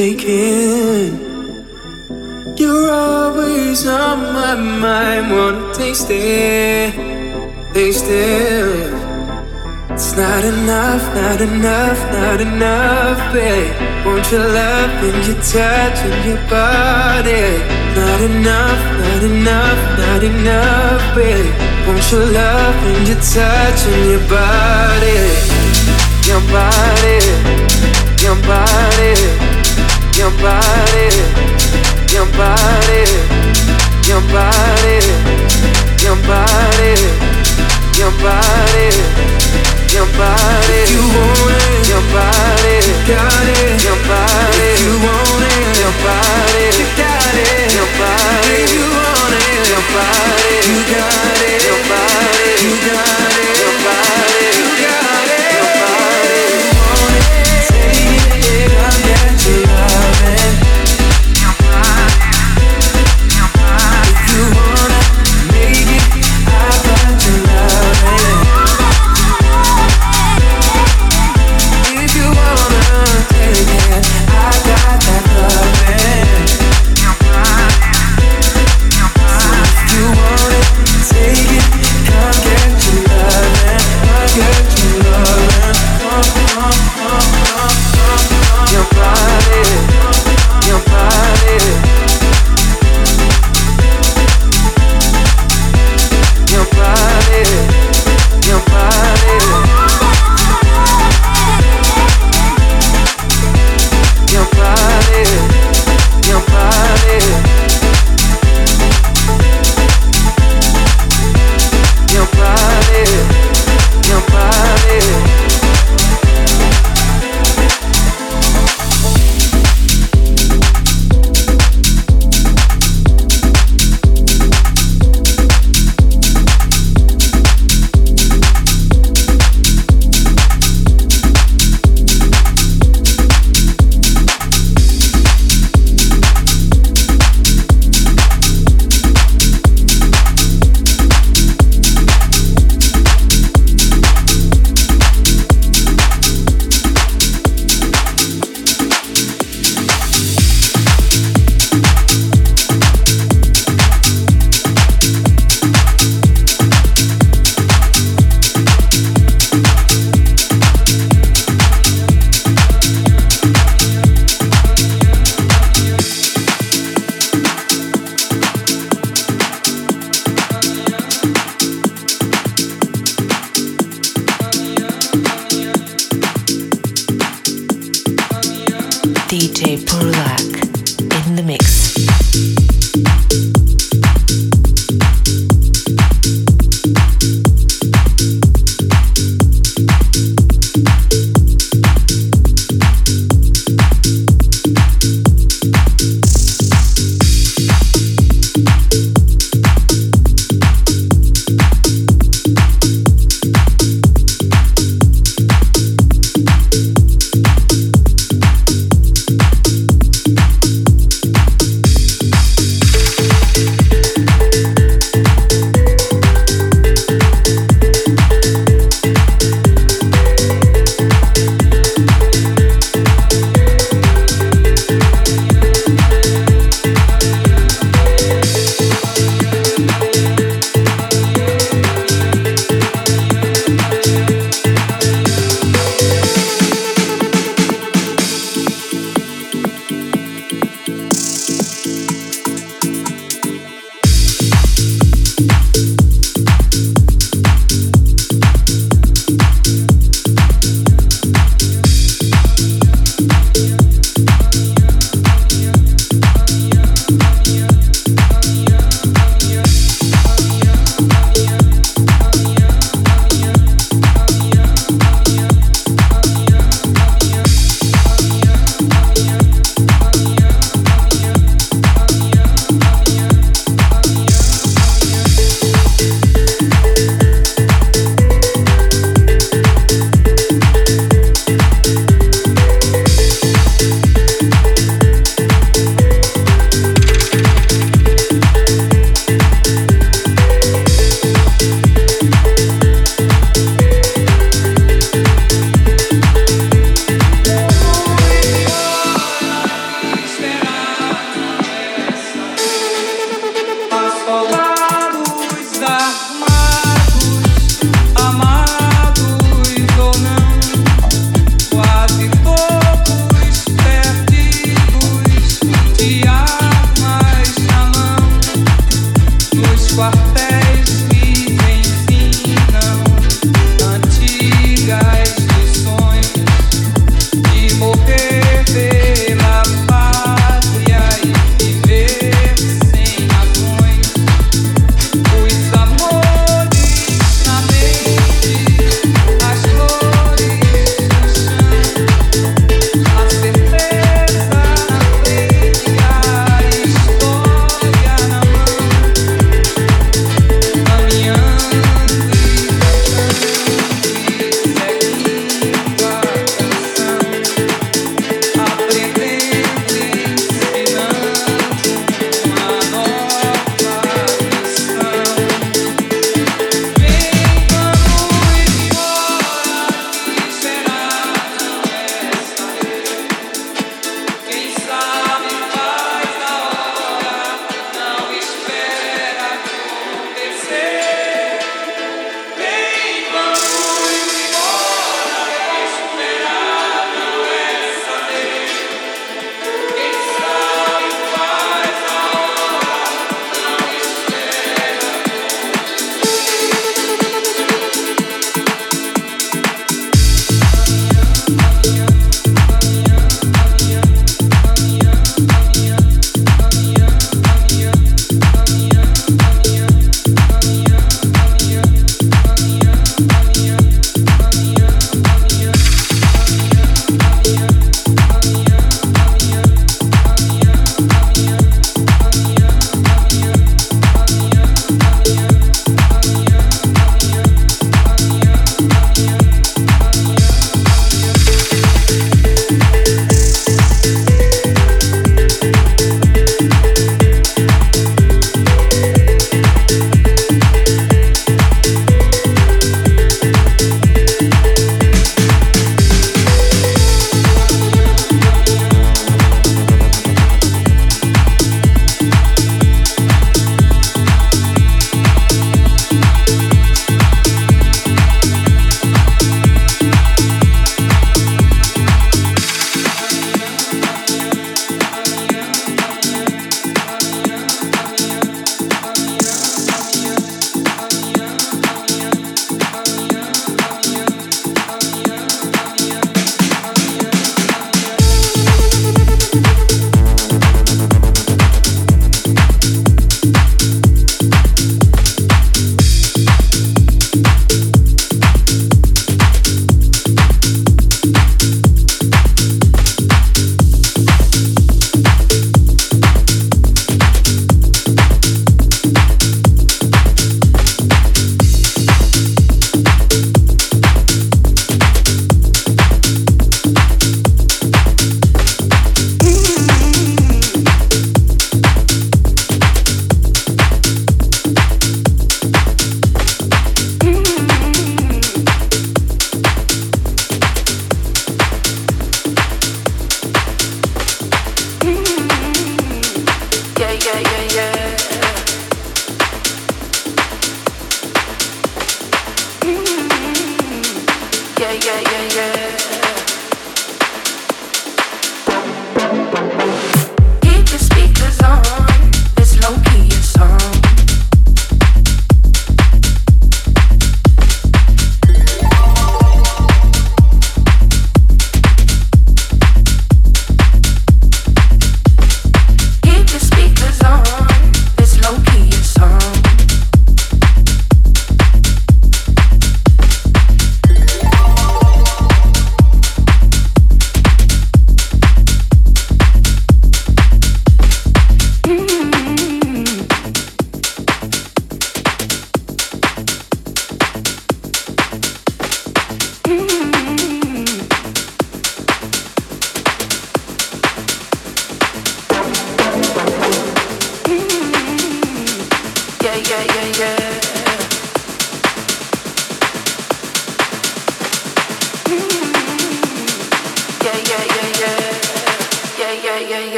it. You're always on my mind. Wanna taste it, taste it. It's not enough, not enough, not enough, babe. Won't your love and your touch and your body. Not enough, not enough, not enough, babe. Won't your love and your touch and your body. Your body, your body, your body, your body, your body, your body, your body. Your body, if you want it, your body, you got it. Your body, if you want it, your body, you got it. Your body, if you want it, your body, you got it. Your body, you got it.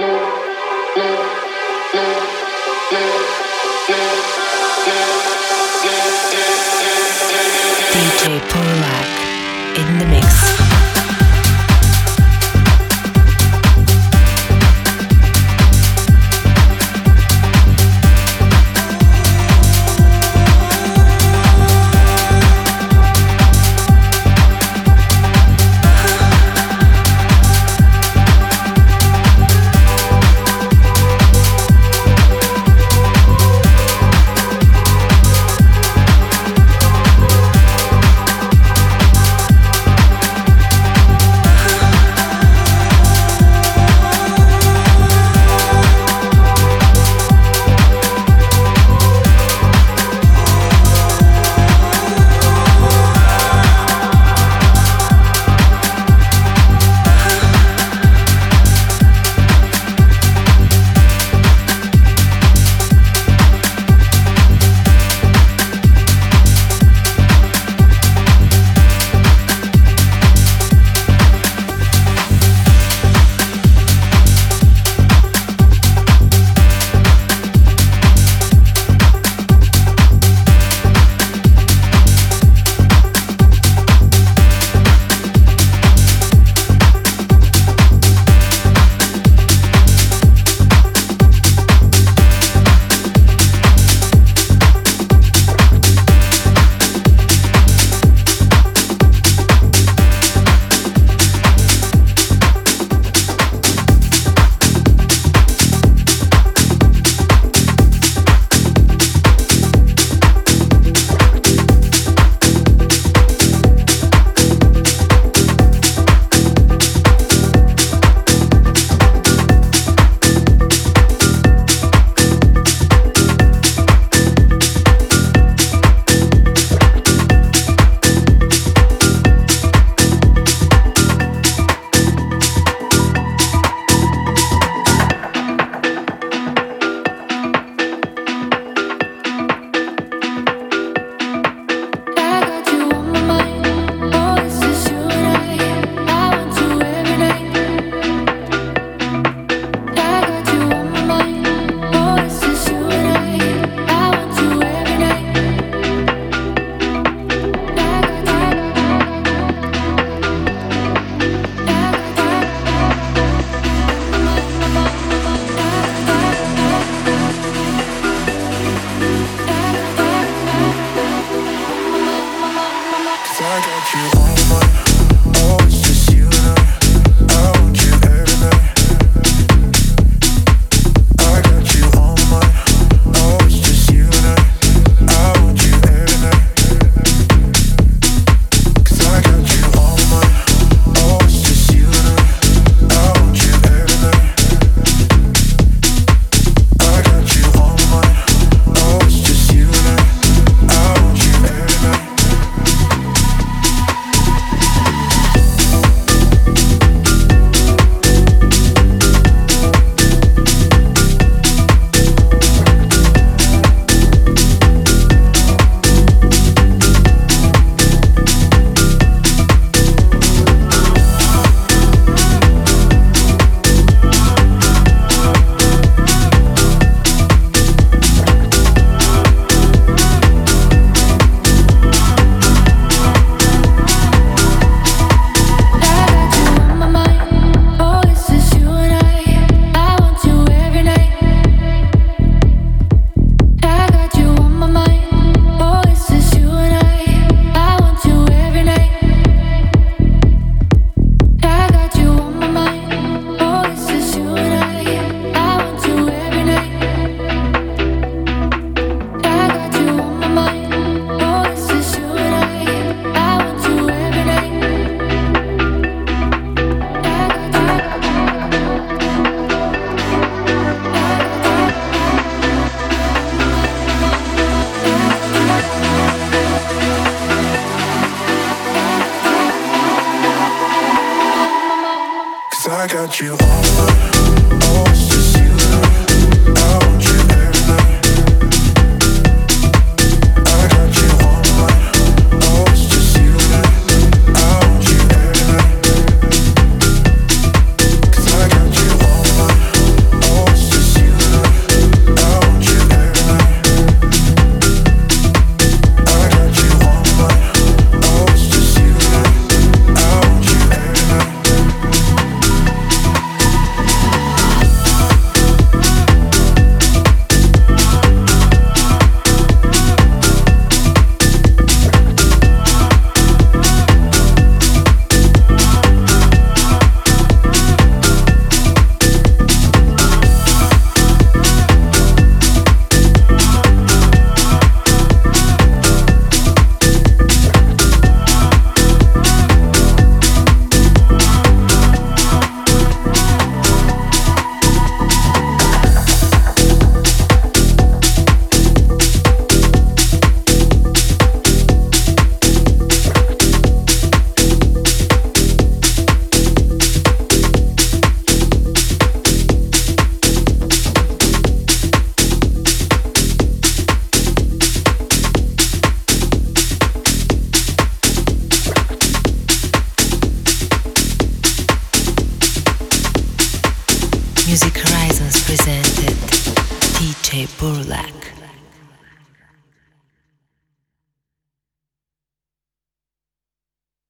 you.